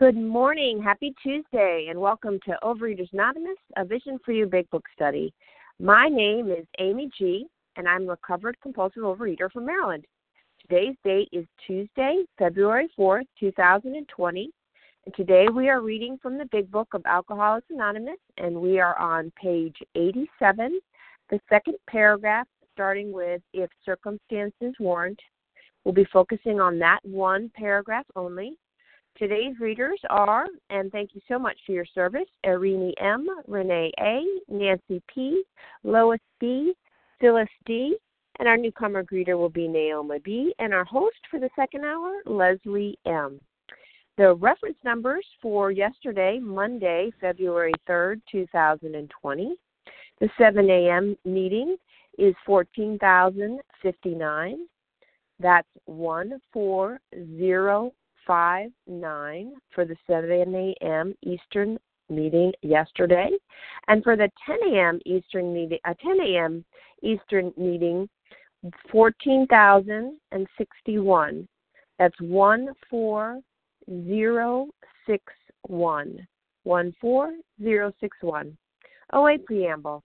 Good morning. Happy Tuesday, and welcome to Overeaters Anonymous, a Vision for You Big Book study. My name is Amy G., and I'm a recovered compulsive overeater from Maryland. Today's date is Tuesday, February 4th, 2020. And today we are reading from the Big Book of Alcoholics Anonymous, and we are on page 87, the second paragraph, starting with If Circumstances Warrant. We'll be focusing on that one paragraph only. Today's readers are, and thank you so much for your service, Irene M., Renee A., Nancy P., Lois B., Phyllis D., and our newcomer greeter will be Naomi B., and our host for the second hour, Leslie M. The reference numbers for yesterday, Monday, February 3rd, 2020, the 7 a.m. meeting is 14,059. That's one four zero. 5 9 for the 7 a.m. Eastern meeting yesterday. And for the 10 a.m. Eastern meeting, uh, 10 a.m. Eastern meeting, 14,061. That's 14061. 14061. OA Preamble.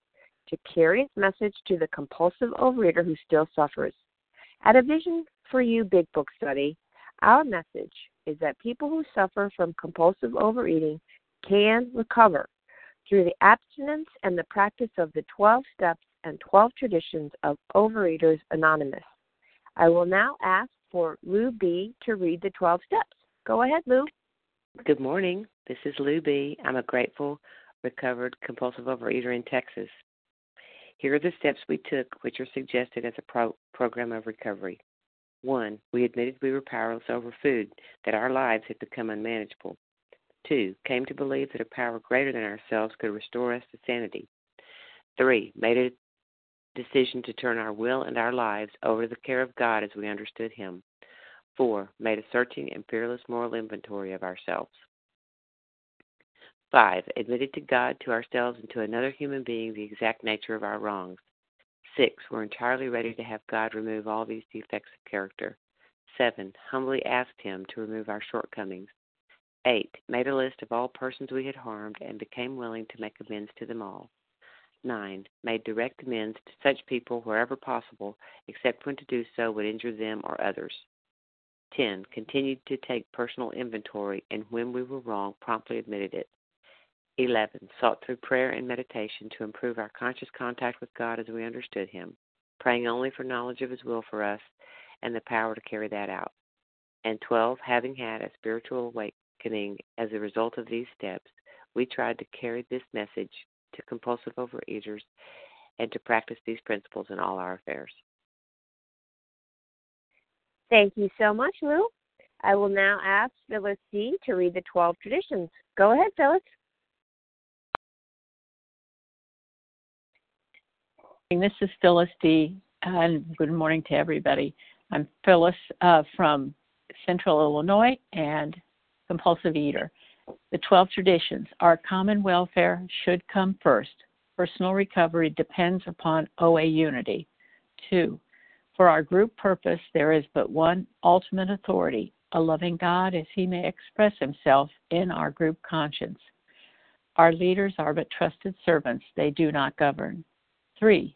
to carry its message to the compulsive overeater who still suffers. At a Vision for You Big Book study, our message is that people who suffer from compulsive overeating can recover through the abstinence and the practice of the 12 steps and 12 traditions of Overeaters Anonymous. I will now ask for Lou B. to read the 12 steps. Go ahead, Lou. Good morning. This is Lou B. I'm a grateful, recovered compulsive overeater in Texas. Here are the steps we took, which are suggested as a pro- program of recovery. One, we admitted we were powerless over food, that our lives had become unmanageable. Two, came to believe that a power greater than ourselves could restore us to sanity. Three, made a decision to turn our will and our lives over to the care of God as we understood Him. Four, made a searching and fearless moral inventory of ourselves. Five, admitted to God, to ourselves, and to another human being the exact nature of our wrongs. Six, we're entirely ready to have God remove all these defects of character. Seven, humbly asked Him to remove our shortcomings. Eight, made a list of all persons we had harmed and became willing to make amends to them all. Nine, made direct amends to such people wherever possible, except when to do so would injure them or others. 10. Continued to take personal inventory and when we were wrong, promptly admitted it. 11. Sought through prayer and meditation to improve our conscious contact with God as we understood Him, praying only for knowledge of His will for us and the power to carry that out. And 12. Having had a spiritual awakening as a result of these steps, we tried to carry this message to compulsive overeaters and to practice these principles in all our affairs. Thank you so much, Lou. I will now ask Phyllis D. to read the 12 traditions. Go ahead, Phyllis. This is Phyllis D. And good morning to everybody. I'm Phyllis uh, from Central Illinois and compulsive eater. The 12 traditions. Our common welfare should come first. Personal recovery depends upon OA unity. Two, for our group purpose, there is but one ultimate authority a loving God as he may express himself in our group conscience. Our leaders are but trusted servants, they do not govern. Three,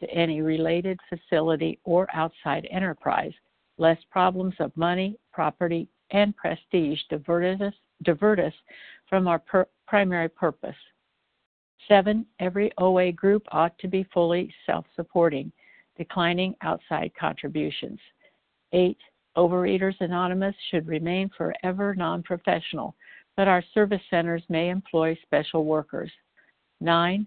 to any related facility or outside enterprise, lest problems of money, property, and prestige divert us, divert us from our per- primary purpose. Seven, every OA group ought to be fully self supporting, declining outside contributions. Eight, Overeaters Anonymous should remain forever non professional, but our service centers may employ special workers. Nine,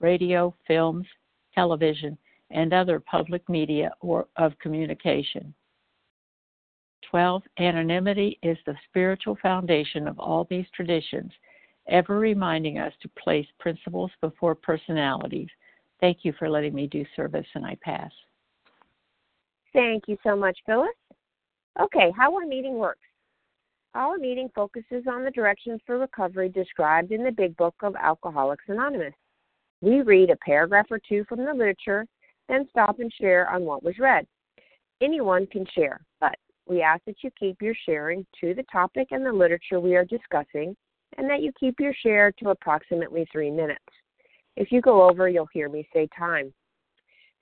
radio, films, television, and other public media or of communication. 12. Anonymity is the spiritual foundation of all these traditions, ever reminding us to place principles before personalities. Thank you for letting me do service, and I pass. Thank you so much, Phyllis. Okay, how our meeting works. Our meeting focuses on the directions for recovery described in the Big Book of Alcoholics Anonymous. We read a paragraph or two from the literature, then stop and share on what was read. Anyone can share, but we ask that you keep your sharing to the topic and the literature we are discussing, and that you keep your share to approximately three minutes. If you go over, you'll hear me say time.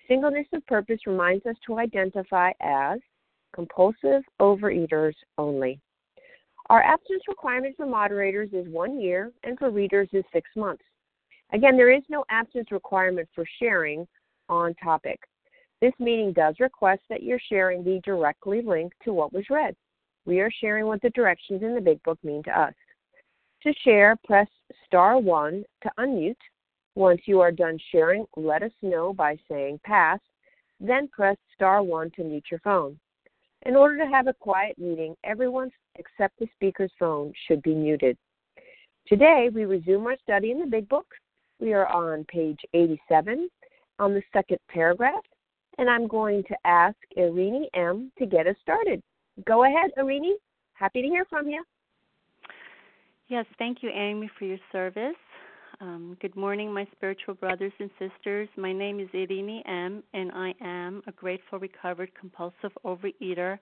Singleness of purpose reminds us to identify as compulsive overeaters only. Our abstinence requirement for moderators is one year, and for readers is six months. Again, there is no abstinence requirement for sharing on topic. This meeting does request that your sharing be directly linked to what was read. We are sharing what the directions in the Big Book mean to us. To share, press star 1 to unmute. Once you are done sharing, let us know by saying pass, then press star 1 to mute your phone. In order to have a quiet meeting, everyone except the speaker's phone should be muted. Today, we resume our study in the Big Book. We are on page 87 on the second paragraph, and I'm going to ask Irini M. to get us started. Go ahead, Irini. Happy to hear from you. Yes, thank you, Amy, for your service. Um, good morning, my spiritual brothers and sisters. My name is Irini M., and I am a grateful, recovered, compulsive overeater.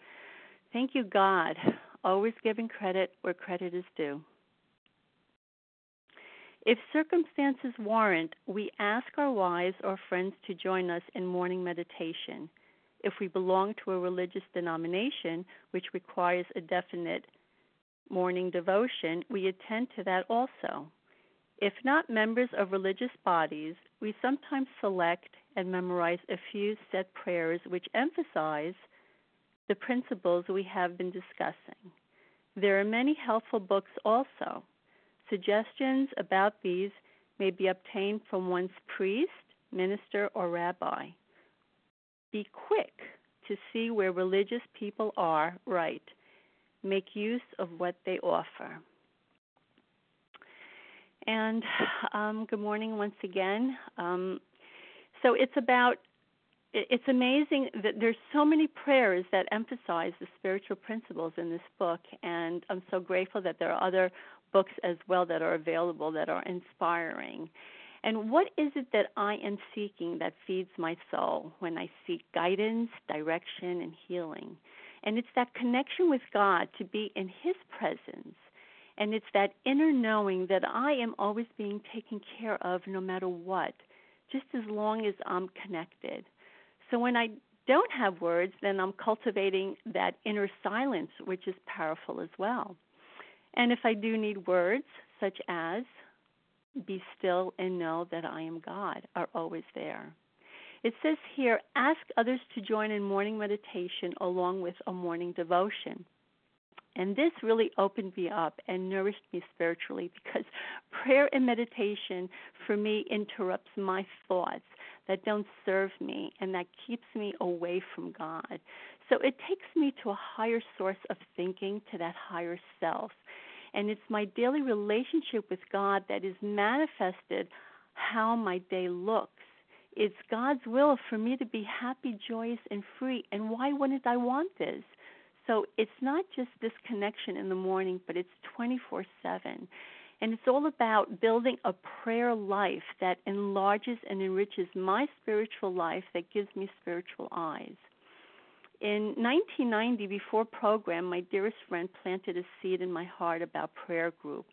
Thank you, God, always giving credit where credit is due. If circumstances warrant, we ask our wives or friends to join us in morning meditation. If we belong to a religious denomination which requires a definite morning devotion, we attend to that also. If not members of religious bodies, we sometimes select and memorize a few set prayers which emphasize the principles we have been discussing. There are many helpful books also. Suggestions about these may be obtained from one's priest, minister, or rabbi. Be quick to see where religious people are right. Make use of what they offer. And um, good morning once again. Um, so it's about it's amazing that there's so many prayers that emphasize the spiritual principles in this book and i'm so grateful that there are other books as well that are available that are inspiring. And what is it that I am seeking that feeds my soul when I seek guidance, direction, and healing? And it's that connection with God to be in His presence. And it's that inner knowing that I am always being taken care of no matter what, just as long as I'm connected. So when I don't have words, then I'm cultivating that inner silence, which is powerful as well. And if I do need words, such as be still and know that I am God, are always there. It says here, ask others to join in morning meditation along with a morning devotion. And this really opened me up and nourished me spiritually because prayer and meditation for me interrupts my thoughts. that don't serve me and that keeps me away from God. So it takes me to a higher source of thinking, to that higher self. And it's my daily relationship with God that is manifested how my day looks. It's God's will for me to be happy, joyous, and free. And why wouldn't I want this? So it's not just this connection in the morning, but it's 24 7. And it's all about building a prayer life that enlarges and enriches my spiritual life, that gives me spiritual eyes. In 1990, before program, my dearest friend planted a seed in my heart about prayer group.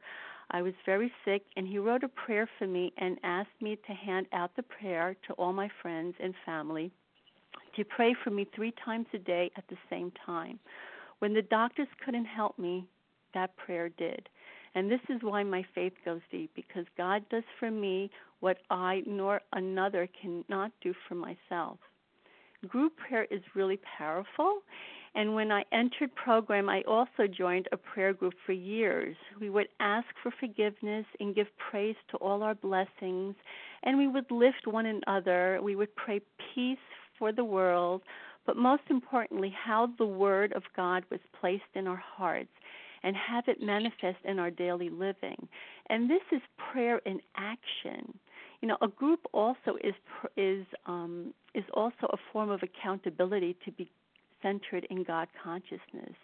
I was very sick, and he wrote a prayer for me and asked me to hand out the prayer to all my friends and family to pray for me three times a day at the same time. When the doctors couldn't help me, that prayer did. And this is why my faith goes deep because God does for me what I nor another cannot do for myself. Group prayer is really powerful. And when I entered program, I also joined a prayer group for years. We would ask for forgiveness and give praise to all our blessings, and we would lift one another. We would pray peace for the world, but most importantly, how the Word of God was placed in our hearts and have it manifest in our daily living. And this is prayer in action. You know, a group also is is um, is also a form of accountability to be centered in God consciousness.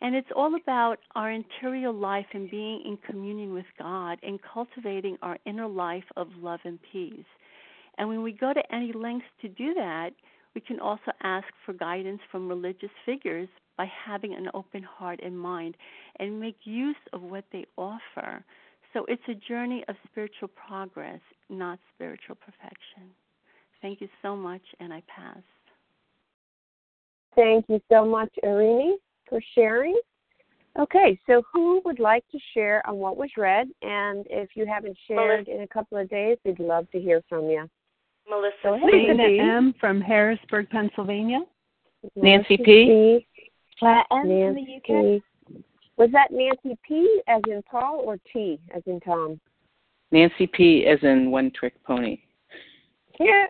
And it's all about our interior life and being in communion with God and cultivating our inner life of love and peace. And when we go to any lengths to do that, we can also ask for guidance from religious figures by having an open heart and mind and make use of what they offer. So it's a journey of spiritual progress, not spiritual perfection. Thank you so much, and I pass. Thank you so much, Irini, for sharing. Okay, so who would like to share on what was read? And if you haven't shared Melissa. in a couple of days, we'd love to hear from you. Melissa Dana M. from Harrisburg, Pennsylvania. Nancy P. Claire M. Nancy from the UK. Was that Nancy P. as in Paul or T. as in Tom? Nancy P. as in One Trick Pony. Yeah.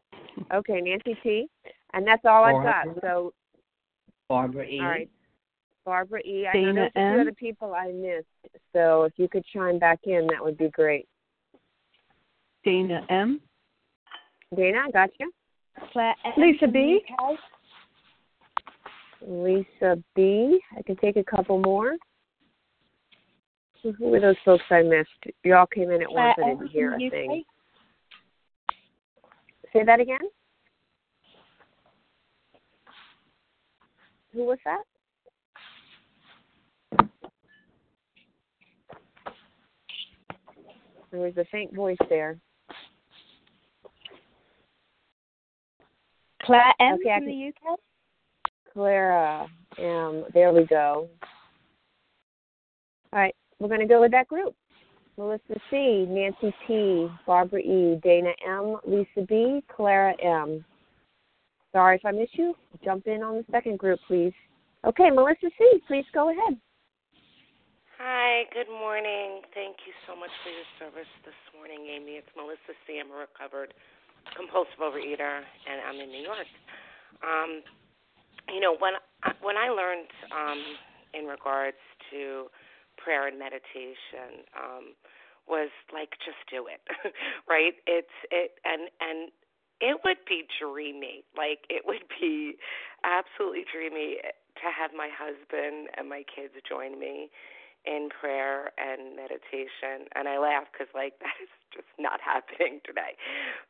Okay, Nancy P. And that's all I've got. So Barbara E. All right. Barbara E. I Dana know there's a few other people I missed. So if you could chime back in, that would be great. Dana M. Dana, I got you. Lesa B. Lesa B. I can take a couple more. Who were those folks I missed? You all came in at once. I didn't hear a thing. Say that again. Who was that? There was a faint voice there. Claire M okay, from the UK. Clara M. There we go. All right, we're going to go with that group. Melissa C, Nancy T, Barbara E, Dana M, Lesa B, Clara M. Sorry if I miss you. Jump in on the second group, please. Okay, Melissa C, please go ahead. Hi, good morning. Thank you so much for your service this morning, Amy. It's Melissa C. I'm a recovered compulsive overeater, and I'm in New York. Um, you know, when I, when I learned um, in regards to prayer and meditation, um, was like just do it, right? It's it and and it would be dreamy. Like it would be absolutely dreamy to have my husband and my kids join me in prayer and meditation. And I laugh because like that is just not happening today.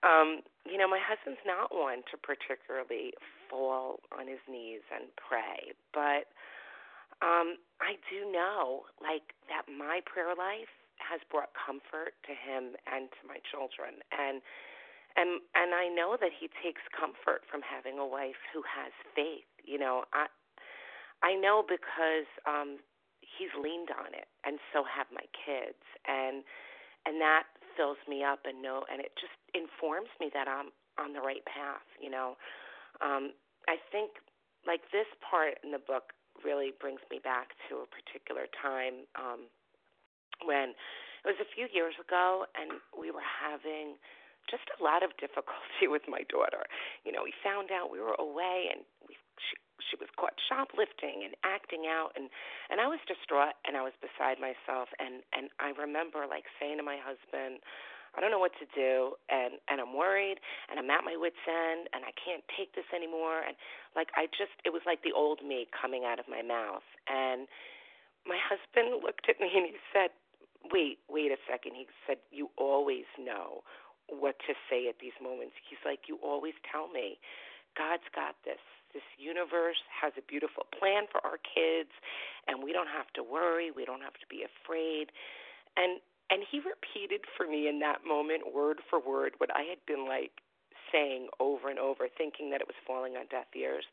Um, you know, my husband's not one to particularly fall on his knees and pray, but um, I do know like that my prayer life has brought comfort to him and to my children and and and I know that he takes comfort from having a wife who has faith. You know, I I know because um he's leaned on it and so have my kids and and that fills me up and know and it just informs me that I'm on the right path, you know. Um I think like this part in the book really brings me back to a particular time um when it was a few years ago and we were having just a lot of difficulty with my daughter. You know, we found out we were away and we she, she was caught shoplifting and acting out and and I was distraught and I was beside myself and and I remember like saying to my husband I don't know what to do and and I'm worried and I'm at my wits end and I can't take this anymore and like I just it was like the old me coming out of my mouth and my husband looked at me and he said wait wait a second he said you always know what to say at these moments. He's like you always tell me. God's got this. This universe has a beautiful plan for our kids and we don't have to worry we don't have to be afraid and and he repeated for me in that moment word for word what i had been like saying over and over thinking that it was falling on deaf ears.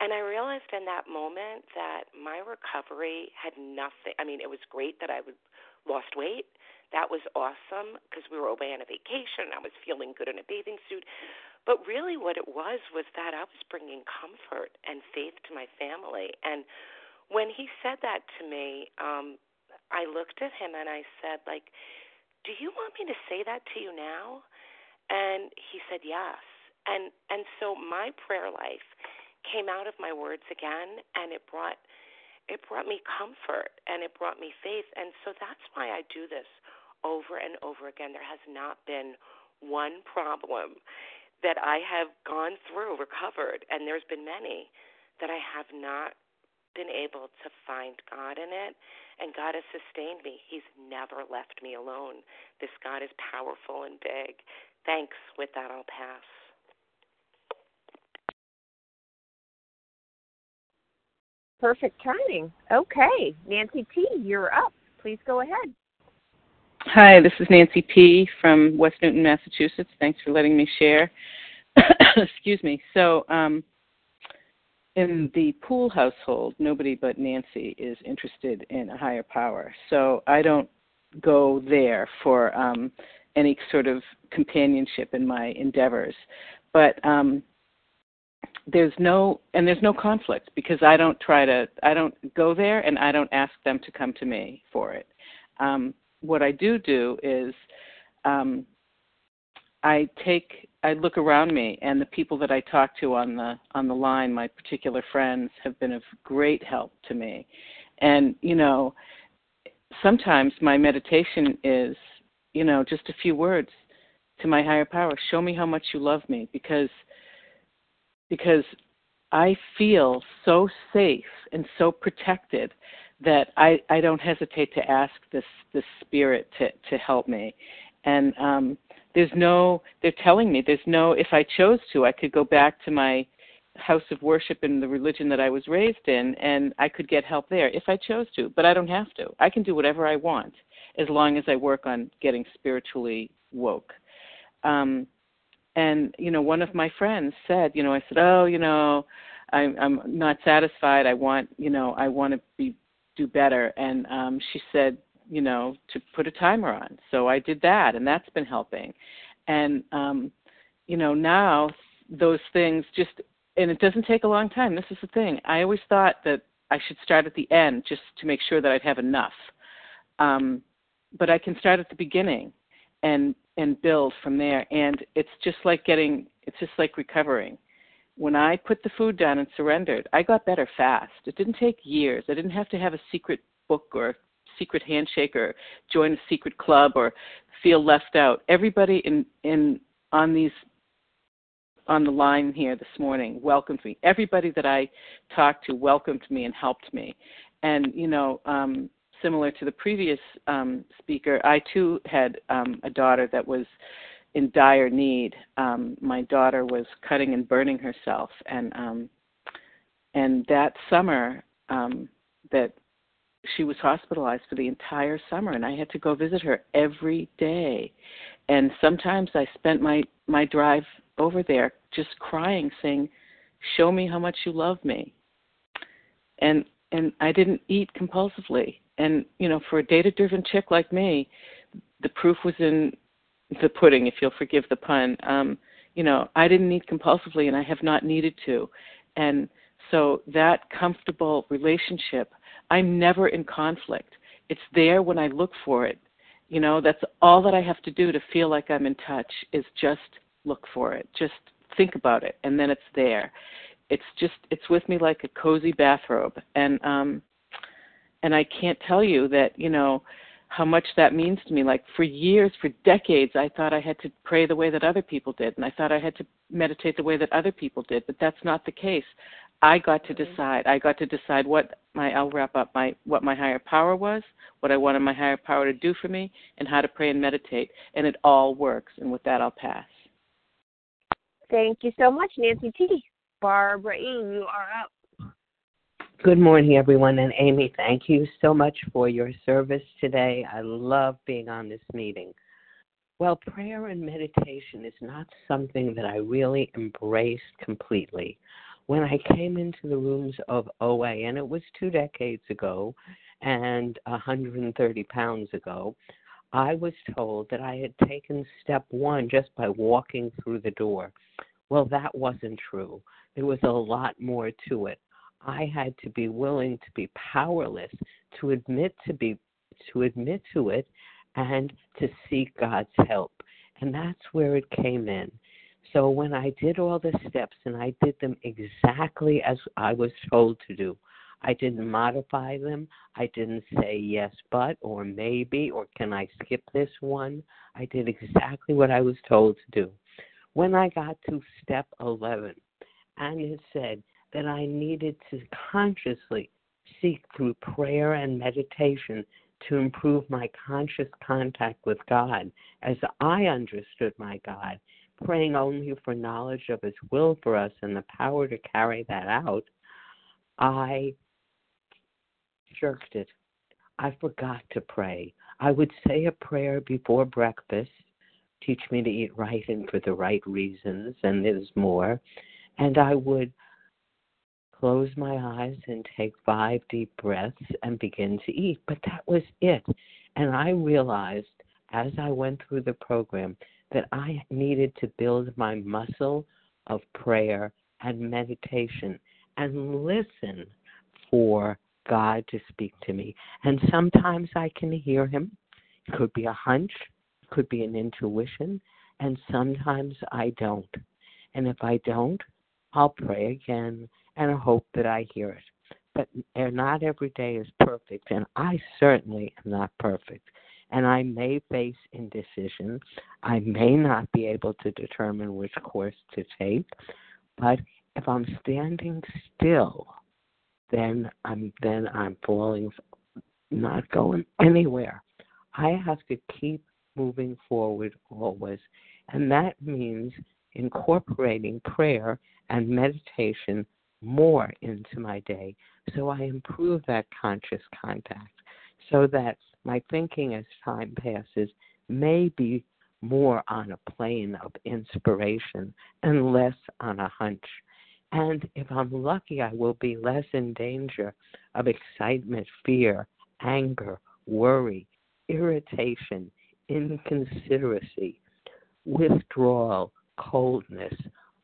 And i realized in that moment that my recovery had nothing i mean it was great that i was lost weight. That was awesome because we were away on a vacation. I was feeling good in a bathing suit. But really, what it was was that I was bringing comfort and faith to my family. And when he said that to me, um, I looked at him and I said, like, do you want me to say that to you now? And he said, yes. And and so my prayer life came out of my words again, and it brought it brought me comfort and it brought me faith. And so that's why I do this over and over again. There has not been one problem that I have gone through, recovered, and there's been many that I have not been able to find God in it, and God has sustained me. He's never left me alone. This God is powerful and big. Thanks. With that, I'll pass. Perfect timing. Okay, Nancy T., you're up. Please go ahead. Hi, this is Nancy P. from West Newton, Massachusetts. Thanks for letting me share. Excuse me. So, um, in the Poole household, nobody but Nancy is interested in a higher power. So I don't go there for um, any sort of companionship in my endeavors. But um, there's no and there's no conflict because I don't try to I don't go there and I don't ask them to come to me for it. Um, what I do do is um, I take I look around me and the people that I talk to on the on the line, my particular friends, have been of great help to me. And you know, sometimes my meditation is, you know, just a few words to my higher power. Show me how much you love me because because I feel so safe and so protected that I, I don't hesitate to ask this this spirit to, to help me. And um, there's no they're telling me there's no if I chose to I could go back to my house of worship and the religion that I was raised in and I could get help there if I chose to. But I don't have to. I can do whatever I want as long as I work on getting spiritually woke. Um, and you know, one of my friends said, you know, I said, oh, you know, I'm I'm not satisfied. I want, you know, I want to be do better. And um, she said, you know, to put a timer on. So I did that, and that's been helping. And um, you know, now those things just and it doesn't take a long time. This is the thing. I always thought that I should start at the end just to make sure that I'd have enough. Um, but I can start at the beginning and and build from there. And it's just like getting. It's just like recovering when I put the food down and surrendered, I got better fast. It didn't take years. I didn't have to have a secret book or secret handshake or join a secret club or feel left out. Everybody in in on these on the line here this morning welcomed me. Everybody that I talked to welcomed me and helped me. And you know, um, similar to the previous um, speaker, I too had um, a daughter that was in dire need. Um, my daughter was cutting and burning herself, and um, and that summer um, that she was hospitalized for the entire summer, and I had to go visit her every day. And sometimes I spent my my drive over there just crying, saying, "Show me how much you love me." And and I didn't eat compulsively. And you know, for a data-driven chick like me, the proof was in the pudding, if you'll forgive the pun. Um, you know, I didn't eat compulsively, and I have not needed to. And so that comfortable relationship, I'm never in conflict. It's there when I look for it, You know, that's all that I have to do to feel like I'm in touch is just look for it. Just think about it and then it's there. It's just it's with me like a cozy bathrobe and um and I can't tell you that, you know, how much that means to me. Like for years, for decades, I thought I had to pray the way that other people did, and I thought I had to meditate the way that other people did, but that's not the case. I got to mm-hmm. decide. I got to decide what my I'll wrap up my what my higher power was, what I wanted my higher power to do for me, and how to pray and meditate, and it all works. And with that, I'll pass. Thank you so much, Nancy T. Barbara E., you are up. Good morning, everyone. And Amy, thank you so much for your service today. I love being on this meeting. Well, prayer and meditation is not something that I really embraced completely. When I came into the rooms of OA, and it was two decades ago and 130 pounds ago, I was told that I had taken step one just by walking through the door. Well, that wasn't true. There was a lot more to it. I had to be willing to be powerless, to admit to be to admit to it and to seek God's help. And that's where it came in. So when I did all the steps and I did them exactly as I was told to do, I didn't modify them. I didn't say yes, but, or maybe, or can I skip this one? I did exactly what I was told to do. When I got to step 11, and it said, that I needed to consciously seek through prayer and meditation to improve my conscious contact with God as I understood my God, praying only for knowledge of His will for us and the power to carry that out, I jerked it. I forgot to pray. I would say a prayer before breakfast, teach me to eat right and for the right reasons, and there's more. And I would close my eyes and take five deep breaths and begin to eat. But that was it. And I realized as I went through the program that I needed to build my muscle of prayer and meditation and listen for God to speak to me. And sometimes I can hear Him. It could be a hunch, it could be an intuition, and sometimes I don't. And if I don't, I'll pray again and hope that I hear it. But eh, not every day is perfect, and I certainly am not perfect. And I may face indecision. I may not be able to determine which course to take. But if I'm standing still, then I'm then I'm falling, not going anywhere. I have to keep moving forward always, and that means incorporating prayer and meditation more into my day so I improve that conscious contact so that my thinking as time passes may be more on a plane of inspiration and less on a hunch. And if I'm lucky, I will be less in danger of excitement, fear, anger, worry, irritation, inconsideracy, withdrawal, coldness.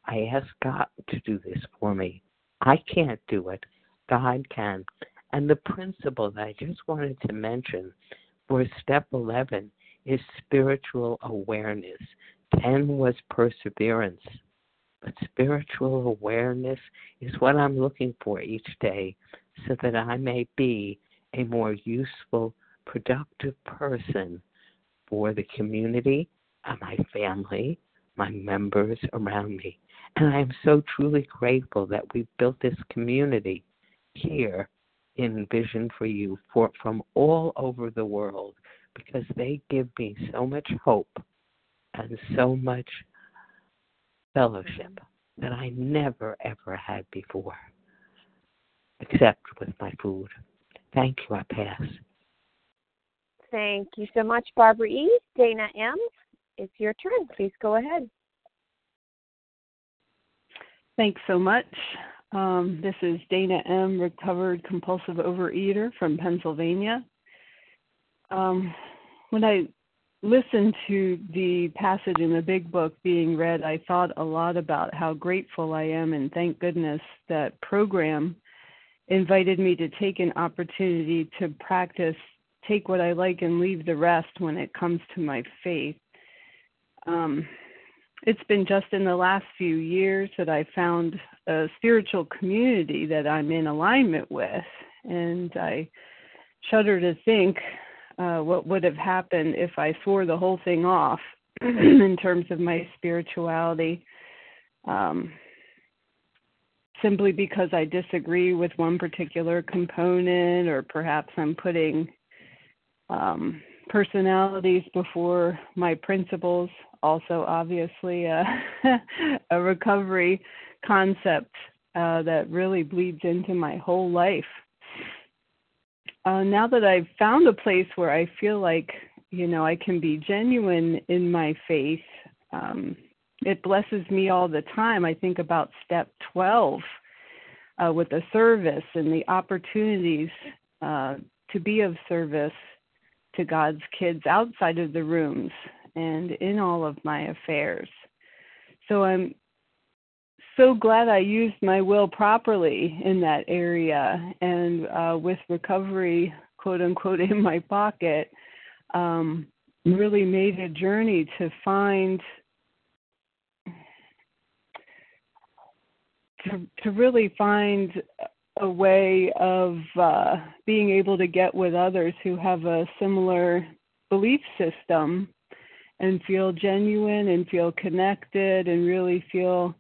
I ask God to do this for me. I can't do it. God can. And the principle that I just wanted to mention for step 11 is spiritual awareness. 10 was perseverance. But spiritual awareness is what I'm looking for each day so that I may be a more useful, productive person for the community and my family, my members around me. And I am so truly grateful that we built this community here in Vision for You for, from all over the world because they give me so much hope and so much fellowship that I never ever had before, except with my food. Thank you. I pass. Thank you so much, Barbara E. Dana M. It's your turn. Please go ahead. Thanks so much. Um, this is Dana M., recovered compulsive overeater from Pennsylvania. Um, when I listened to the passage in the big book being read, I thought a lot about how grateful I am, and thank goodness that program invited me to take an opportunity to practice take what I like and leave the rest when it comes to my faith. Um, it's been just in the last few years that I found a spiritual community that I'm in alignment with, and I shudder to think uh, what would have happened if I swore the whole thing off in terms of my spirituality. Um, simply because I disagree with one particular component, or perhaps I'm putting um, personalities before my principles. Also, obviously, a recovery concept uh, that really bleeds into my whole life. Uh, now that I've found a place where I feel like, you know, I can be genuine in my faith, um, it blesses me all the time. I think about step 12 uh, with the service and the opportunities uh, to be of service to God's kids outside of the rooms and in all of my affairs. So I'm so glad I used my will properly in that area and uh, with recovery, quote unquote, in my pocket, um, really made a journey to find to to really find a way of uh, being able to get with others who have a similar belief system and feel genuine and feel connected and really feel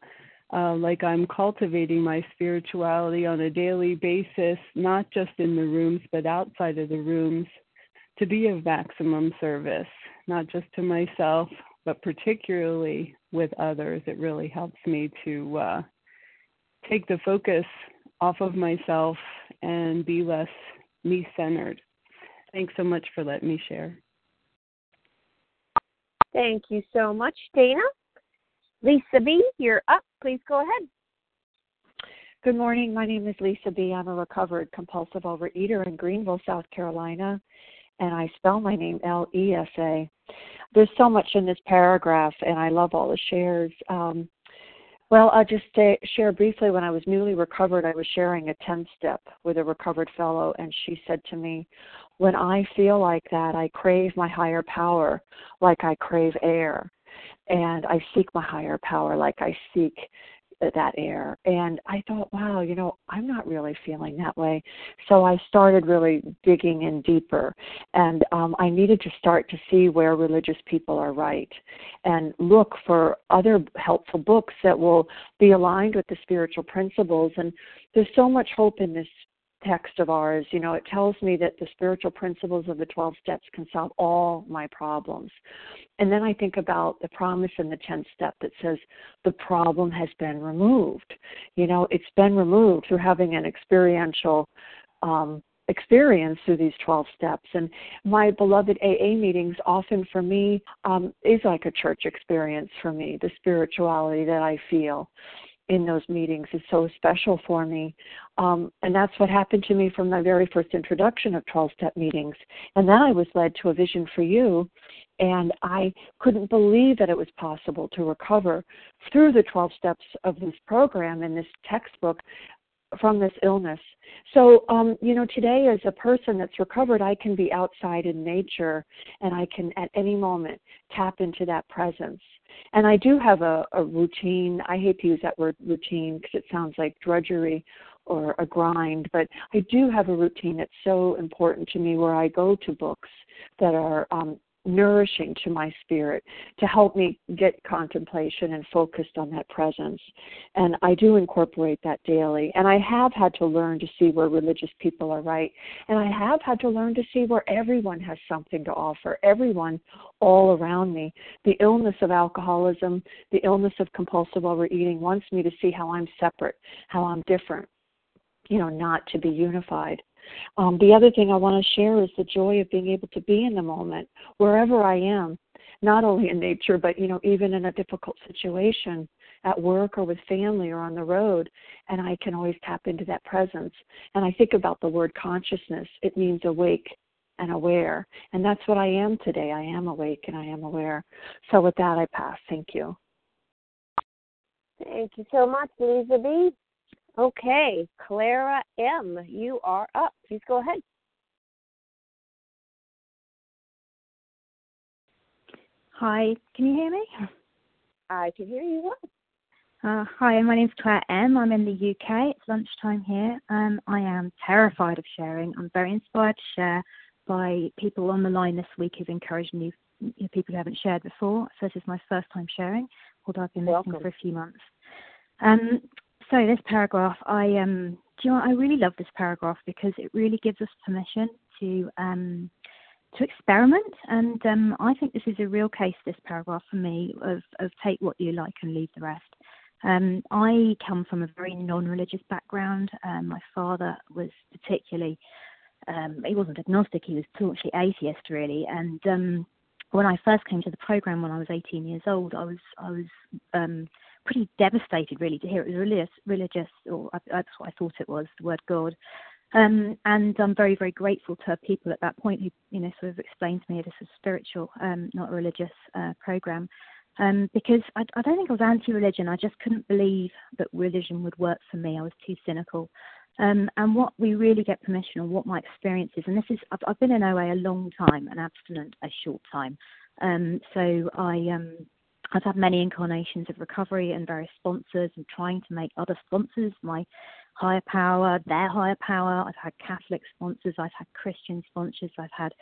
uh, like I'm cultivating my spirituality on a daily basis, not just in the rooms, but outside of the rooms, to be of maximum service, not just to myself, but particularly with others. It really helps me to uh, take the focus off of myself and be less me centered. Thanks so much for letting me share. Thank you so much, Dana. Lesa B., you're up. Please go ahead. Good morning. My name is Lesa B. I'm a recovered compulsive overeater in Greenville, South Carolina, and I spell my name L E S A. There's so much in this paragraph, and I love all the shares. Um, well, I'll just say, share briefly. When I was newly recovered, I was sharing a 10 step with a recovered fellow, and she said to me, When I feel like that, I crave my higher power like I crave air. And I seek my higher power like I seek that air. And I thought, wow, you know, I'm not really feeling that way. So I started really digging in deeper. And um, I needed to start to see where religious people are right and look for other helpful books that will be aligned with the spiritual principles. And there's so much hope in this text of ours, you know, it tells me that the spiritual principles of the 12 steps can solve all my problems. And then I think about the promise in the 10th step that says the problem has been removed. You know, it's been removed through having an experiential um, experience through these 12 steps. And my beloved AA meetings often for me um, is like a church experience for me, the spirituality that I feel in those meetings is so special for me. Um, and that's what happened to me from my very first introduction of 12 step meetings. And then I was led to a vision for you. And I couldn't believe that it was possible to recover through the 12 steps of this program and this textbook from this illness. So, um, you know, today as a person that's recovered, I can be outside in nature and I can at any moment tap into that presence. And I do have a, a routine. I hate to use that word routine because it sounds like drudgery or a grind, but I do have a routine that's so important to me where I go to books that are um, nourishing to my spirit to help me get contemplation and focused on that presence. And I do incorporate that daily. And I have had to learn to see where religious people are right. And I have had to learn to see where everyone has something to offer, everyone all around me. The illness of alcoholism, the illness of compulsive overeating wants me to see how I'm separate, how I'm different, you know, not to be unified. Um, the other thing I want to share is the joy of being able to be in the moment, wherever I am, not only in nature, but you know, even in a difficult situation at work or with family or on the road, and I can always tap into that presence. And I think about the word consciousness; it means awake and aware, and that's what I am today. I am awake and I am aware. So with that, I pass. Thank you. Thank you so much, Lesa B. Okay, Clara M., you are up. Please go ahead. Hi, can you hear me? I can hear you well. Uh, hi, my name's Claire M. I'm in the UK. It's lunchtime here. Um, I am terrified of sharing. I'm very inspired to share by people on the line this week who've encouraged new people who haven't shared before. So this is my first time sharing, although I've been Welcome. listening for a few months. Um, so this paragraph, I um, do you know. I really love this paragraph because it really gives us permission to um, to experiment, and um, I think this is a real case. This paragraph for me of of take what you like and leave the rest. Um, I come from a very non-religious background. Um, my father was particularly um, he wasn't agnostic; he was staunchly atheist, really. And um, when I first came to the program when I was 18 years old, I was I was um, pretty devastated, really, to hear it was religious, religious, or that's what I thought it was, the word God. Um, and I'm very, very grateful to people at that point who, you know, sort of explained to me this is spiritual, um, not a religious uh, program. Um, because I, I don't think I was anti-religion. I just couldn't believe that religion would work for me. I was too cynical. Um, and what we really get permission on, what my experience is, and this is, I've, I've been in OA a long time and abstinent a short time. Um, so I, um, I've had many incarnations of recovery and various sponsors and trying to make other sponsors my higher power, their higher power. I've had Catholic sponsors, I've had Christian sponsors, I've had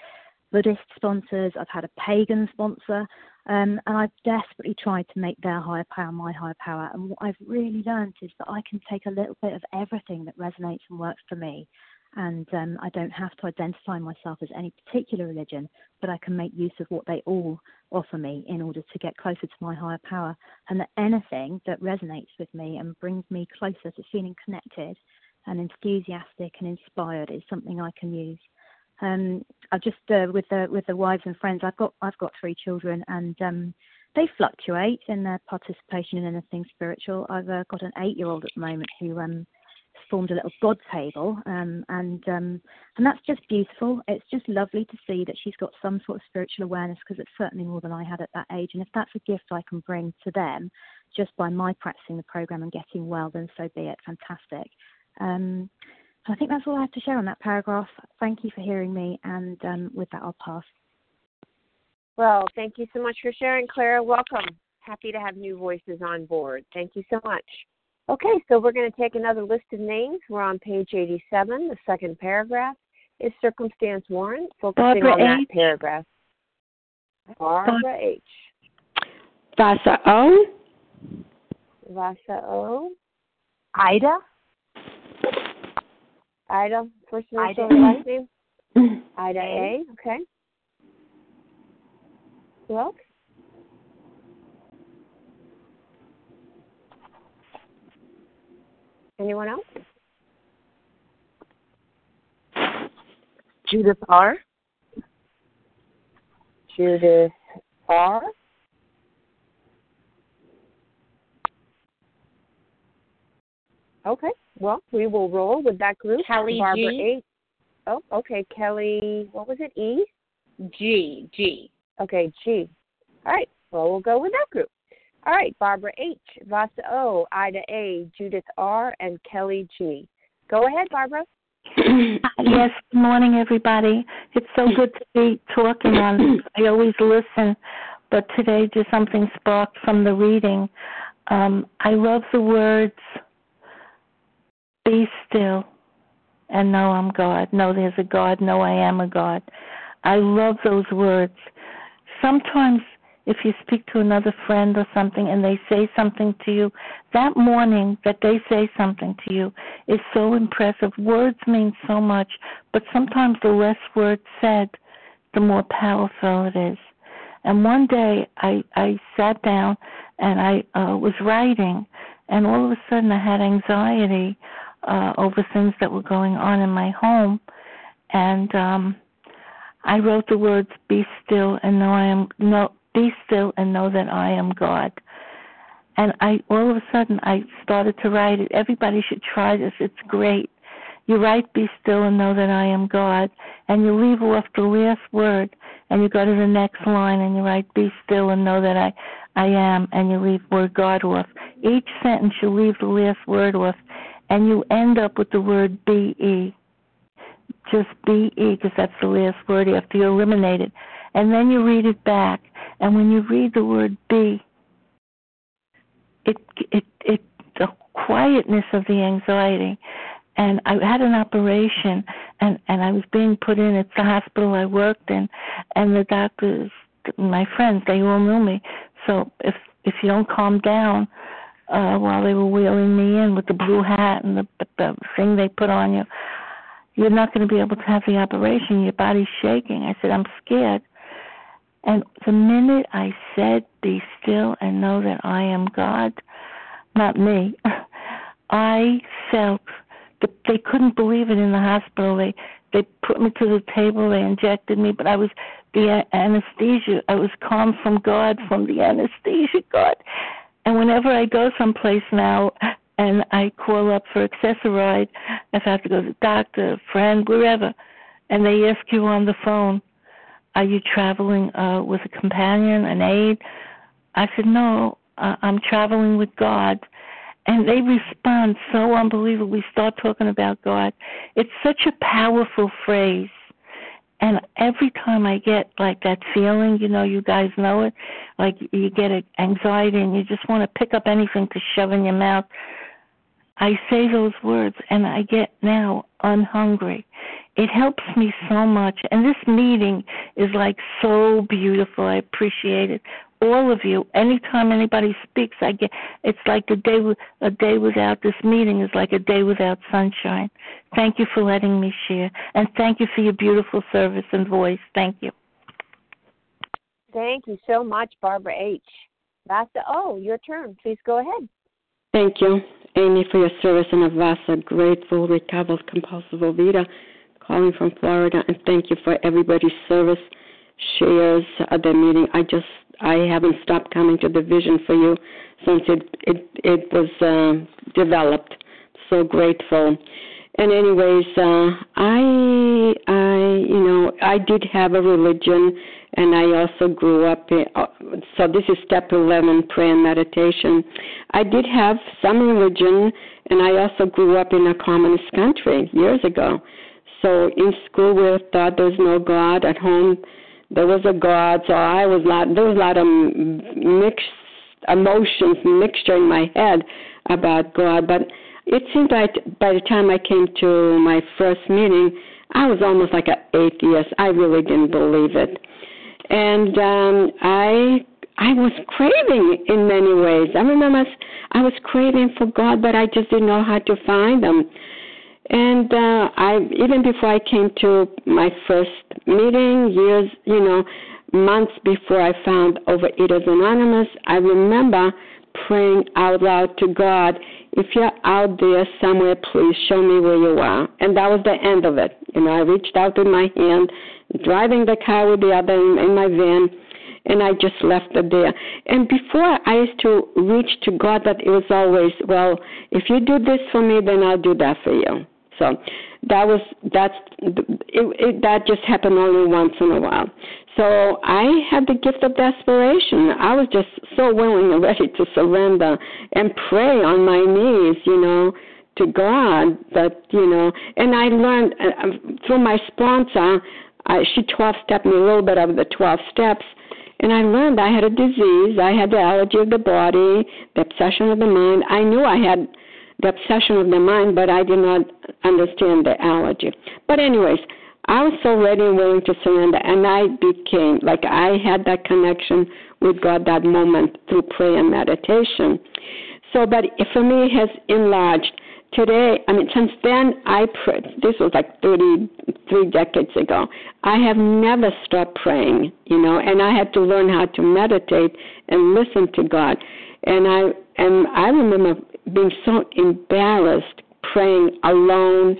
Buddhist sponsors, I've had a pagan sponsor, um, and I've desperately tried to make their higher power my higher power. And what I've really learned is that I can take a little bit of everything that resonates and works for me and um, I don't have to identify myself as any particular religion, but I can make use of what they all offer me in order to get closer to my higher power. And that anything that resonates with me and brings me closer to feeling connected and enthusiastic and inspired is something I can use. Um, I've just uh, with the with the wives and friends. I've got I've got three children, and um, they fluctuate in their participation in anything spiritual. I've uh, got an eight-year-old at the moment who um, formed a little God table, um, and um, and that's just beautiful. It's just lovely to see that she's got some sort of spiritual awareness because it's certainly more than I had at that age. And if that's a gift I can bring to them just by my practicing the program and getting well, then so be it. Fantastic. Um, I think that's all I have to share on that paragraph. Thank you for hearing me, and um, with that, I'll pass. Well, thank you so much for sharing, Clara. Welcome. Happy to have new voices on board. Thank you so much. Okay, so we're going to take another list of names. We're on page 87. The second paragraph is circumstance warrant, focusing Barbara on that paragraph. Barbara H. Vasa O. Vasa O. Ida. Ida, first initial, Ida. last name? Ida A. Okay. Who else? Anyone else? Judith R. Judith R. Okay. Well, we will roll with that group. Kelly Barbara G. Oh, okay. Kelly, what was it? E. G. G. Okay, G. All right. Well, we'll go with that group. All right. Barbara H. Vasa O. Ida A. Judith R. And Kelly G. Go ahead, Barbara. yes, good morning, everybody. It's so good to be talking on. I always listen, but today just something sparked from the reading. Um, I love the words, be still and know I'm God. Know there's a God. Know I am a God. I love those words. Sometimes if you speak to another friend or something and they say something to you, that morning that they say something to you is so impressive. Words mean so much, but sometimes the less words said, the more powerful it is. And one day I I sat down and I uh, was writing, and all of a sudden I had anxiety uh, over things that were going on in my home, and um, I wrote the words "Be still and know I am no be still and know that I am God." And I all of a sudden I started to write it. Everybody should try this. It's great. You write "Be still and know that I am God," and you leave off the last word, and you go to the next line and you write "Be still and know that I I am," and you leave word God off. Each sentence you leave the last word off, and you end up with the word "be." Just be because that's the last word after you eliminate it. And then you read it back. And when you read the word be, it it it the quietness of the anxiety. And I had an operation, and and I was being put in at the hospital I worked in, and the doctors, my friends, they all knew me. So if if you don't calm down, uh, while they were wheeling me in with the blue hat and the, the thing they put on you, you're not going to be able to have the operation. Your body's shaking. I said, I'm scared. And the minute I said, Be still and know that I am God, not me, I felt that they couldn't believe it in the hospital. They they put me to the table, they injected me, but I was the anesthesia. I was calm from God, from the anesthesia, God. And whenever I go someplace now and I call up for Access-A-Ride, if I have to go to the doctor, friend, wherever, and they ask you on the phone, are you traveling uh, with a companion, an aide? I said, no, I'm traveling with God. And they respond so unbelievably. We start talking about God. It's such a powerful phrase. And every time I get like that feeling, you know, you guys know it, like you get anxiety and you just want to pick up anything to shove in your mouth. I say those words and I get now unhungry. It helps me so much. And this meeting is like so beautiful. I appreciate it all of you. Anytime anybody speaks, I get it's like a day a day without this meeting is like a day without sunshine. Thank you for letting me share, and thank you for your beautiful service and voice. Thank you. Thank you so much, Barbara H. Vasa, oh, your turn. Please go ahead. Thank you, Amy, for your service, and Vasa, grateful, recovered, compulsive overeater, calling from Florida, and thank you for everybody's service shares at the meeting. I just I haven't stopped coming to the vision for you since it it it was uh, developed. So grateful. And anyways, uh, I I you know I did have a religion, and I also grew up. In, uh, so this is step eleven, prayer and meditation. I did have some religion, and I also grew up in a communist country years ago. So in school we taught there's no God. At home there was a God, so I was lot there was a lot of mixed emotions, mixture in my head about God. But it seemed like by the time I came to my first meeting, I was almost like an atheist. I really didn't believe it, and um, I I was craving in many ways. I remember I was craving for God, but I just didn't know how to find Him. And uh, I even before I came to my first meeting, years, you know, months before I found Overeaters Anonymous, I remember praying out loud to God, if you're out there somewhere, please show me where you are. And that was the end of it. You know, I reached out with my hand, driving the car with the other in, in my van, and I just left it there. And before I used to reach to God, that it was always, well, if you do this for me, then I'll do that for you. So that was that's it, it, that just happened only once in a while. So I had the gift of desperation. I was just so willing and ready to surrender and pray on my knees, you know, to God that you know. And I learned uh, um, through my sponsor. I, she 12 stepped me a little bit of the 12 steps, and I learned I had a disease. I had the allergy of the body, the obsession of the mind. I knew I had the obsession of the mind, but I did not understand the allergy. But, anyways, I was so ready and willing to surrender, and I became like I had that connection with God that moment through prayer and meditation. So, but for me, it has enlarged. Today, I mean, since then, I pray. This was like 33 decades ago. I have never stopped praying, you know, and I had to learn how to meditate and listen to God. And I and I remember being so embarrassed praying alone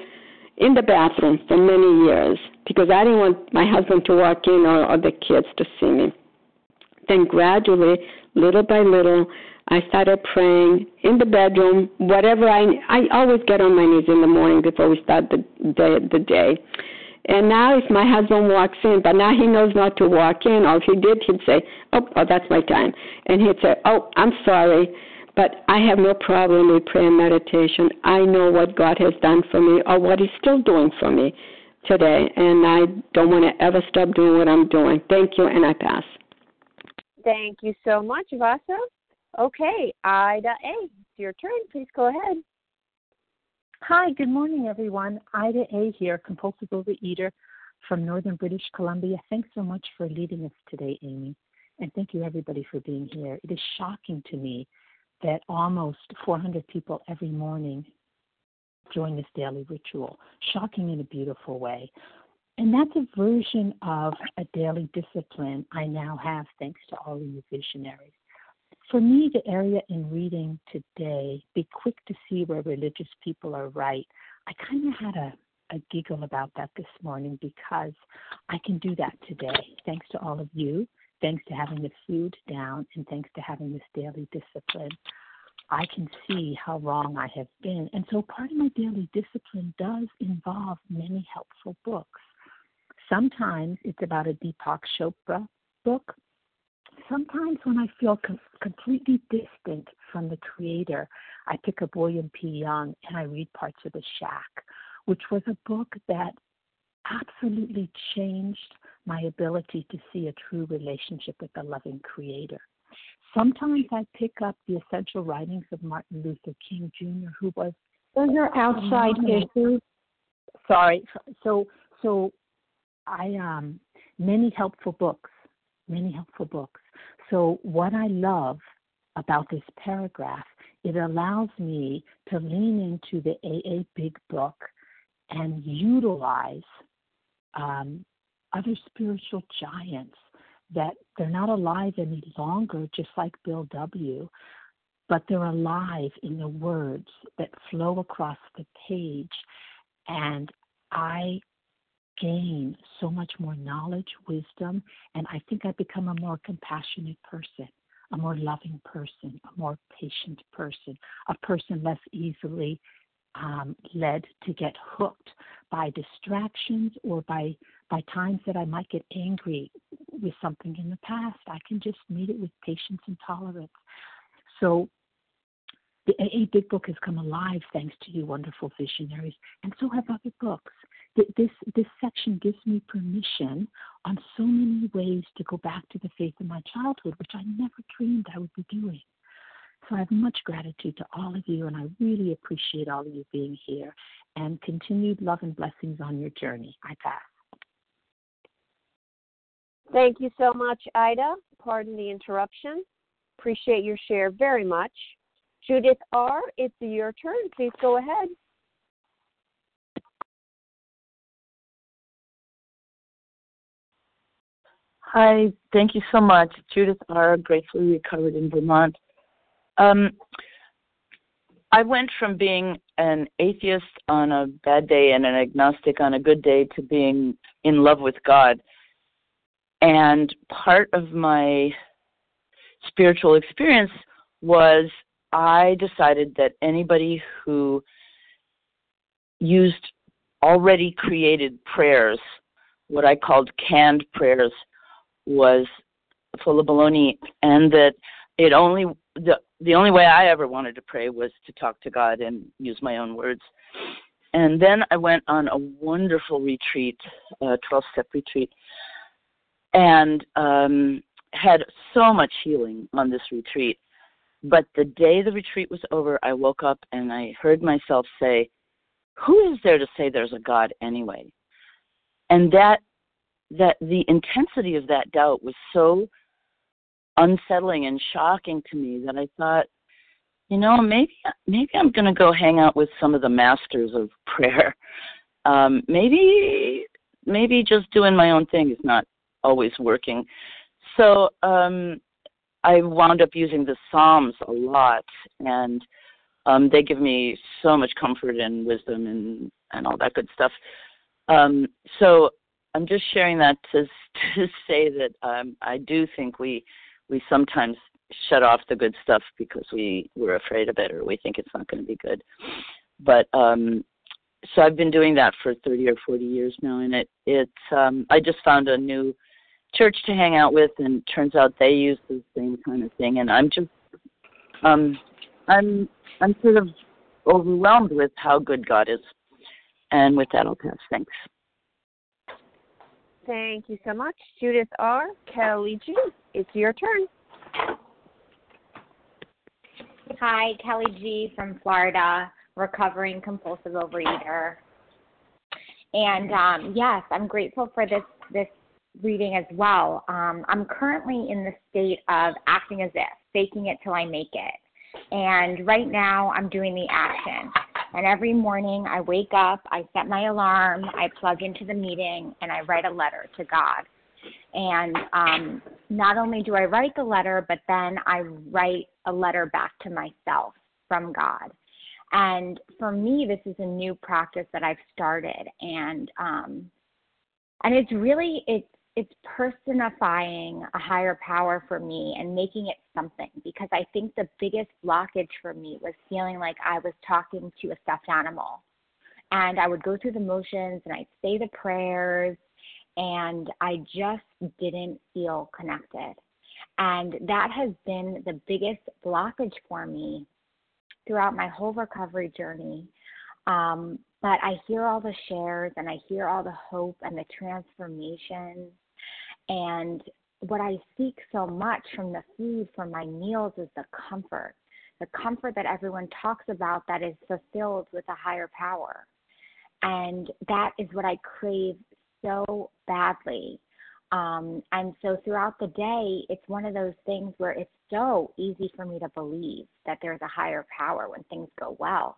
in the bathroom for many years because I didn't want my husband to walk in or, or the kids to see me. Then gradually, little by little, I started praying in the bedroom, whatever I I always get on my knees in the morning before we start the day the day. And now if my husband walks in, but now he knows not to walk in, or if he did, he'd say, Oh, oh that's my time. And he'd say, Oh, I'm sorry. But I have no problem with prayer and meditation. I know what God has done for me or what He's still doing for me. today, and I don't want to ever stop doing what I'm doing. Thank you, and I pass. Thank you so much, Vasa. Okay, Ida A, it's your turn. Please go ahead. Hi, good morning, everyone. Ida A here, compulsive overeater from Northern British Columbia. Thanks so much for leading us today, Amy. And thank you, everybody, for being here. It is shocking to me that almost 400 people every morning join this daily ritual. Shocking in a beautiful way. And that's a version of a daily discipline I now have thanks to all of you visionaries. For me, the area in reading today, be quick to see where religious people are right. I kind of had a, a giggle about that this morning because I can do that today thanks to all of you, thanks to having the food down, and thanks to having this daily discipline. I can see how wrong I have been. And so part of my daily discipline does involve many helpful books. Sometimes it's about a Deepak Chopra book. Sometimes when I feel com- completely distant from the creator, I pick up William P. Young and I read parts of The Shack, which was a book that absolutely changed my ability to see a true relationship with the loving creator. Sometimes I pick up the essential writings of Martin Luther King Jr., who was those are outside issues. Sorry. So so I um many helpful books, many helpful books. So what I love about this paragraph, it allows me to lean into the AA Big Book and utilize um, other spiritual giants that they're not alive any longer, just like Bill W., but they're alive in the words that flow across the page. And I gain so much more knowledge, wisdom, and I think I become a more compassionate person, a more loving person, a more patient person, a person less easily um, led to get hooked by distractions or by by times that I might get angry with something in the past. I can just meet it with patience and tolerance. So the AA Big Book has come alive thanks to you, wonderful visionaries, and so have other books this this section gives me permission on so many ways to go back to the faith of my childhood, which I never dreamed I would be doing. So I have much gratitude to all of you, and I really appreciate all of you being here. And continued love and blessings on your journey. I pass. Thank you so much, Ida. Pardon the interruption. Appreciate your share very much. Judith R., it's your turn. Please go ahead. Hi, thank you so much. Judith R., gratefully recovered in Vermont. Um, I went from being an atheist on a bad day and an agnostic on a good day to being in love with God. And part of my spiritual experience was I decided that anybody who used already created prayers, what I called canned prayers, was full of baloney, and that it only the the only way I ever wanted to pray was to talk to God and use my own words. And then I went on a wonderful retreat, a 12 step retreat, and um, had so much healing on this retreat. But the day the retreat was over, I woke up and I heard myself say, Who is there to say there's a God anyway? And that that the intensity of that doubt was so unsettling and shocking to me that I thought, you know, maybe maybe I'm going to go hang out with some of the masters of prayer. Um, maybe maybe just doing my own thing is not always working. So um, I wound up using the Psalms a lot, and um, they give me so much comfort and wisdom and and all that good stuff. Um, so I'm just sharing that to to say that um, I do think we we sometimes shut off the good stuff because we we're afraid of it or we think it's not going to be good. But um, so I've been doing that for 30 or 40 years now, and it it's um, I just found a new church to hang out with, and turns out they use the same kind of thing, and I'm just um, I'm I'm sort of overwhelmed with how good God is. And with that, I'll pass. Thanks. Thank you so much. Judith R. Kelly G. It's your turn. Hi, Kelly G from Florida, recovering compulsive overeater. And um, yes, I'm grateful for this this reading as well. Um, I'm currently in the state of acting as if, faking it till I make it. And right now, I'm doing the action. And every morning, I wake up, I set my alarm, I plug into the meeting, and I write a letter to God. And um, not only do I write the letter, but then I write a letter back to myself from God. And for me, this is a new practice that I've started, and um, and it's really it's it's personifying a higher power for me and making it something because I think the biggest blockage for me was feeling like I was talking to a stuffed animal. And I would go through the motions and I'd say the prayers and I just didn't feel connected. And that has been the biggest blockage for me throughout my whole recovery journey. Um, but I hear all the shares and I hear all the hope and the transformation and what I seek so much from the food, from my meals, is the comfort. The comfort that everyone talks about that is fulfilled with a higher power. And that is what I crave so badly. Um, and so throughout the day, it's one of those things where it's so easy for me to believe that there's a higher power when things go well.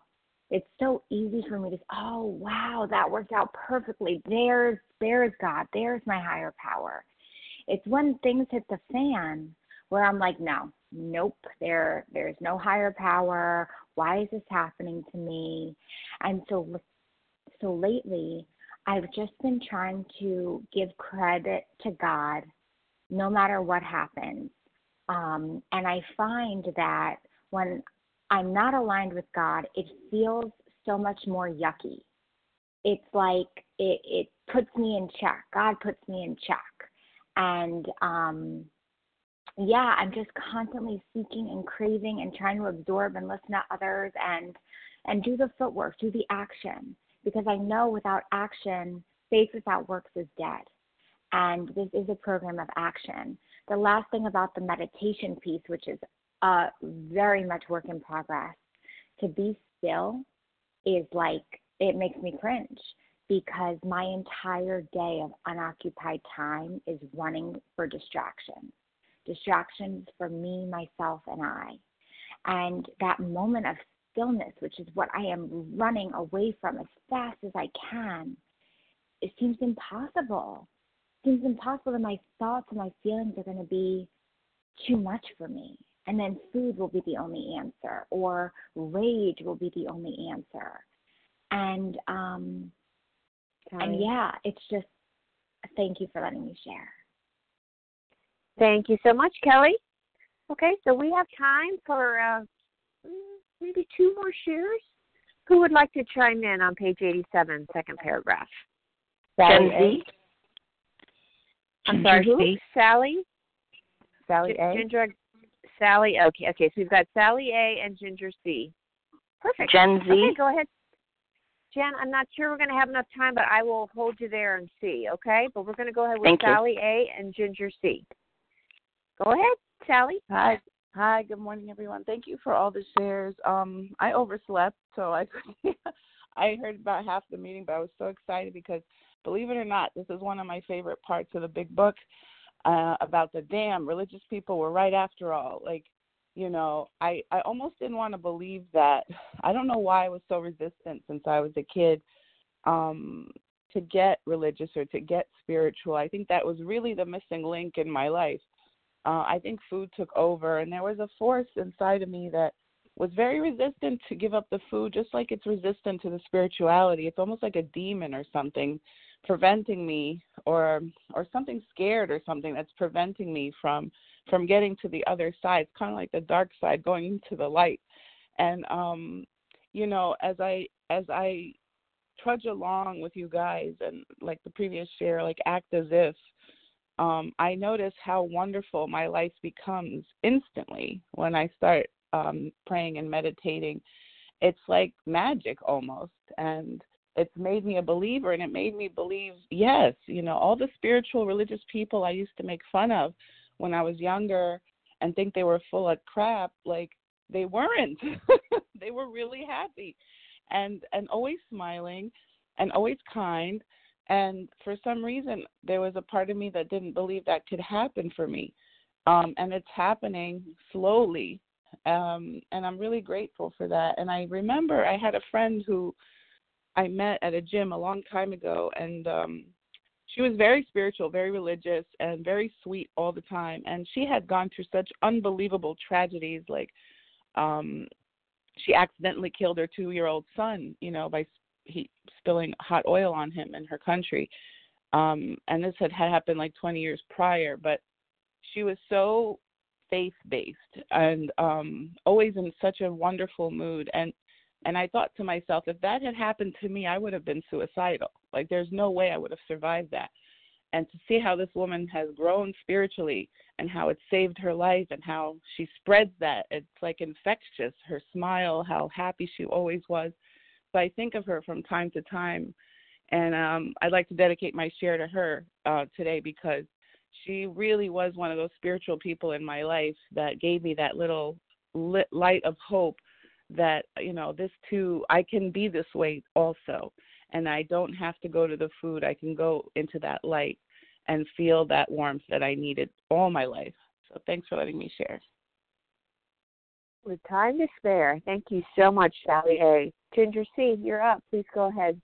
It's so easy for me to, say, oh wow, that worked out perfectly. There's there's God. There's my higher power. It's when things hit the fan where I'm like, no, nope, there there's no higher power. Why is this happening to me? And so so lately, I've just been trying to give credit to God no matter what happens. Um, and I find that when I'm not aligned with God, it feels so much more yucky. It's like it, it puts me in check. God puts me in check and um yeah i'm just constantly seeking and craving and trying to absorb and listen to others and and do the footwork do the action. Because i know without action faith without works is dead. And this is a program of action. The last thing about the meditation piece which is uh very much work in progress to be still is like it makes me cringe because my entire day of unoccupied time is running for distractions. Distractions for me, myself, and I. And that moment of stillness, which is what I am running away from as fast as I can, it seems impossible. It seems impossible that my thoughts and my feelings are going to be too much for me. And then food will be the only answer, or rage will be the only answer. And um, and yeah, it's just thank you for letting me share. Thank you so much, Kelly. Okay, so we have time for uh, maybe two more shares. Who would like to chime in on page 87, second paragraph? Sally A. I'm sorry, who? Sally? Sally G- A. Ginger, Sally, okay, okay, so we've got Sally A and Ginger C. Perfect. Jen Z. Okay, go ahead. Jen, I'm not sure we're going to have enough time, but I will hold you there and see, okay? But we're going to go ahead with Thank you. Sally A and Ginger C. Go ahead, Sally. Hi. Hi, good morning everyone. Thank you for all the shares. Um I overslept, so I I heard about half the meeting, but I was so excited because believe it or not, this is one of my favorite parts of the big book uh about the dam. Religious people were right after all. Like, you know, I I almost didn't want to believe that. I don't know why I was so resistant since I was a kid um to get religious or to get spiritual. I think that was really the missing link in my life uh, I think food took over, and there was a force inside of me that was very resistant to give up the food, just like it's resistant to the spirituality. It's almost like a demon or something preventing me, or or something scared or something that's preventing me from from getting to the other side. It's kind of like the dark side going into the light. And um, you know, as I as I trudge along with you guys, and like the previous share, like act as if um, I notice how wonderful my life becomes instantly when I start um, praying and meditating. It's like magic almost. And it's made me a believer and it made me believe yes you know all the spiritual religious people i used to make fun of when i was younger and think they were full of crap like they weren't. They were really happy and and always smiling and always kind. And for some reason there was a part of me that didn't believe that could happen for me. Um and it's happening slowly. Um and i'm really grateful for that. And i remember i had a friend who i met at a gym a long time ago and um she was very spiritual very religious and very sweet all the time. And she had gone through such unbelievable tragedies like um she accidentally killed her two year old son you know by he spilling hot oil on him in her country. Um and this had, had happened like 20 years prior but she was so faith based and um always in such a wonderful mood. And and I thought to myself if that had happened to me I would have been suicidal. Like there's no way I would have survived that. And to see how this woman has grown spiritually and how it saved her life and how she spreads that it's like infectious her smile how happy she always was. So I think of her from time to time. And um I'd like to dedicate my share to her uh today because she really was one of those spiritual people in my life that gave me that little lit light of hope that you know this too I can be this way also and I don't have to go to the food. I can go into that light and feel that warmth that I needed all my life. So thanks for letting me share. With time to spare. Thank you so much Sally A. Ginger C you're up. Please go ahead.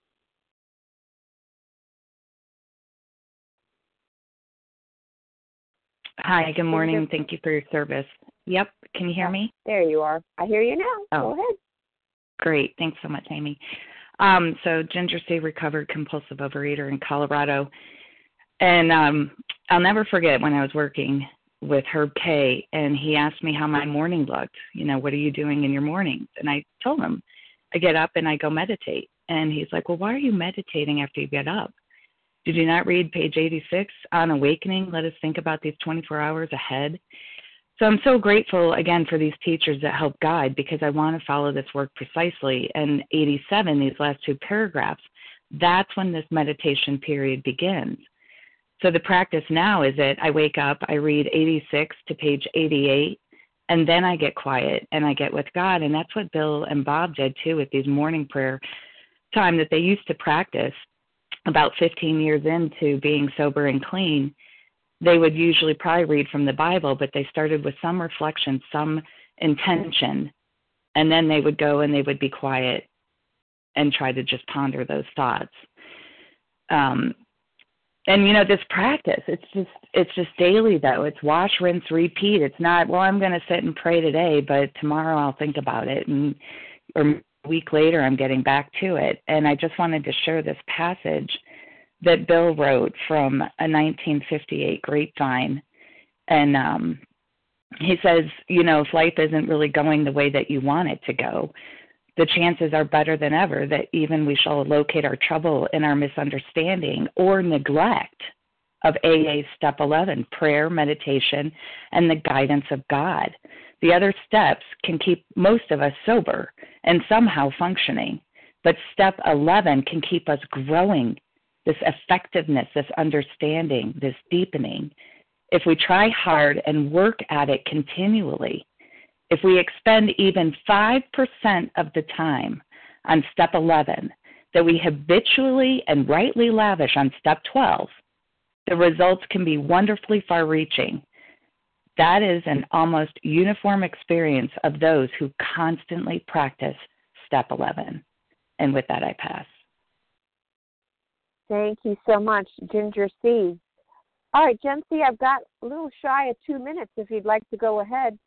Hi, good morning. Thank you for your service. Yep, can you hear me? There you are. I hear you now. Oh. Go ahead. Great. Thanks so much, Amy. Um, so Ginger C recovered compulsive overeater in Colorado. And um I'll never forget when I was working with Herb K and he asked me how my morning looked. You know, what are you doing in your mornings? And I told him I get up and I go meditate. And he's like, Well, why are you meditating after you get up? Did you not read page 86 on awakening? Let us think about these 24 hours ahead. So I'm so grateful again for these teachers that help guide because I want to follow this work precisely. And 87, these last two paragraphs, that's when this meditation period begins. So the practice now is that I wake up, I read 86 to page 88, and then I get quiet and I get with God. And that's what Bill and Bob did too with these morning prayer time that they used to practice about 15 years into being sober and clean, they would usually probably read from the Bible, but they started with some reflection, some intention, and then they would go and they would be quiet and try to just ponder those thoughts. Um, and you know this practice it's just it's just daily though it's wash rinse repeat it's not well i'm going to sit and pray today but tomorrow i'll think about it and or a week later, I'm getting back to it. And I just wanted to share this passage that Bill wrote from a 1958 grapevine. And um, he says, you know, if life isn't really going the way that you want it to go, the chances are better than ever that even we shall locate our trouble in our misunderstanding or neglect of AA Step 11 prayer, meditation, and the guidance of God. The other steps can keep most of us sober and somehow functioning. But step 11 can keep us growing this effectiveness, this understanding, this deepening. If we try hard and work at it continually, if we expend even 5% of the time on step 11 that we habitually and rightly lavish on step 12, the results can be wonderfully far reaching that is an almost uniform experience of those who constantly practice step 11. And with that, I pass. Thank you so much, Ginger C. All right, Jen C., I've got a little shy of two minutes if you'd like to go ahead.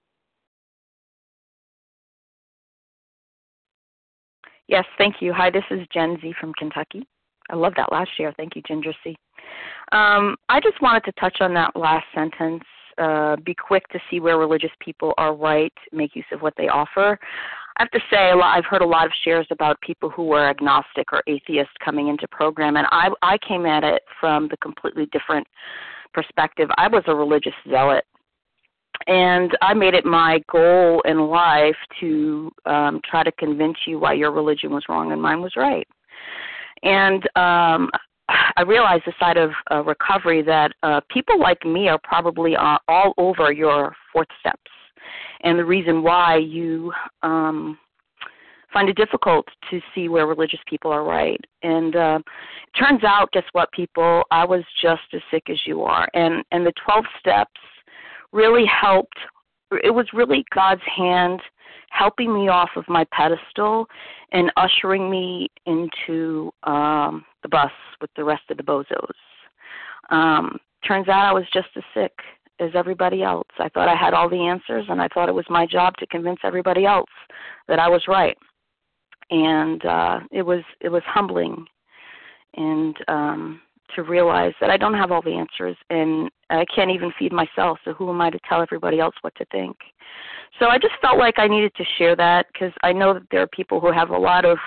Yes, thank you. Hi, this is Jen Z from Kentucky. I love that last year. Thank you, Ginger C. Um, I just wanted to touch on that last sentence uh, be quick to see where religious people are right, make use of what they offer. I have to say, I've heard a lot of shares about people who were agnostic or atheist coming into program, and I, I came at it from the completely different perspective. I was a religious zealot, and I made it my goal in life to um, try to convince you why your religion was wrong and mine was right. And um, I realized the side of uh, recovery that uh, people like me are probably uh, all over your fourth steps. And the reason why you um, find it difficult to see where religious people are right. And uh, it turns out, guess what, people? I was just as sick as you are. And, and the 12 steps really helped. It was really God's hand helping me off of my pedestal and ushering me into um, the bus with the rest of the bozos. Um, turns out I was just as sick as everybody else. I thought I had all the answers, and I thought it was my job to convince everybody else that I was right. And uh, it was it was humbling, and um, to realize that I don't have all the answers, and I can't even feed myself. So who am I to tell everybody else what to think? So I just felt like I needed to share that because I know that there are people who have a lot of,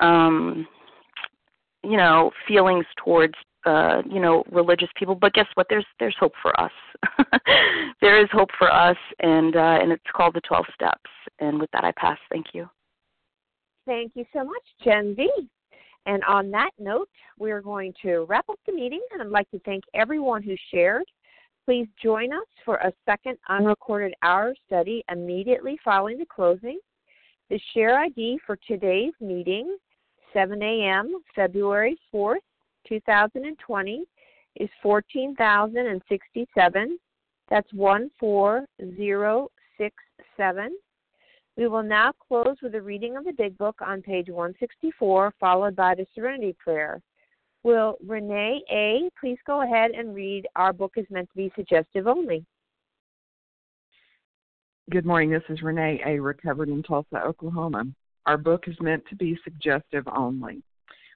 um, you know, feelings towards, uh, you know, religious people. But guess what? There's there's hope for us. there is hope for us, and uh, and it's called the Twelve Steps. And with that, I pass. Thank you. Thank you so much, Jen V. And on that note, we're going to wrap up the meeting, and I'd like to thank everyone who shared. Please join us for a second unrecorded hour study immediately following the closing. The share ID for today's meeting, 7 a.m., February 4th, 2020, is 14,067. That's 14067. We will now close with a reading of the Big Book on page 164, followed by the Serenity Prayer. Will Renee A. please go ahead and read Our Book is Meant to Be Suggestive Only? Good morning. This is Renee A. Recovered in Tulsa, Oklahoma. Our book is meant to be suggestive only.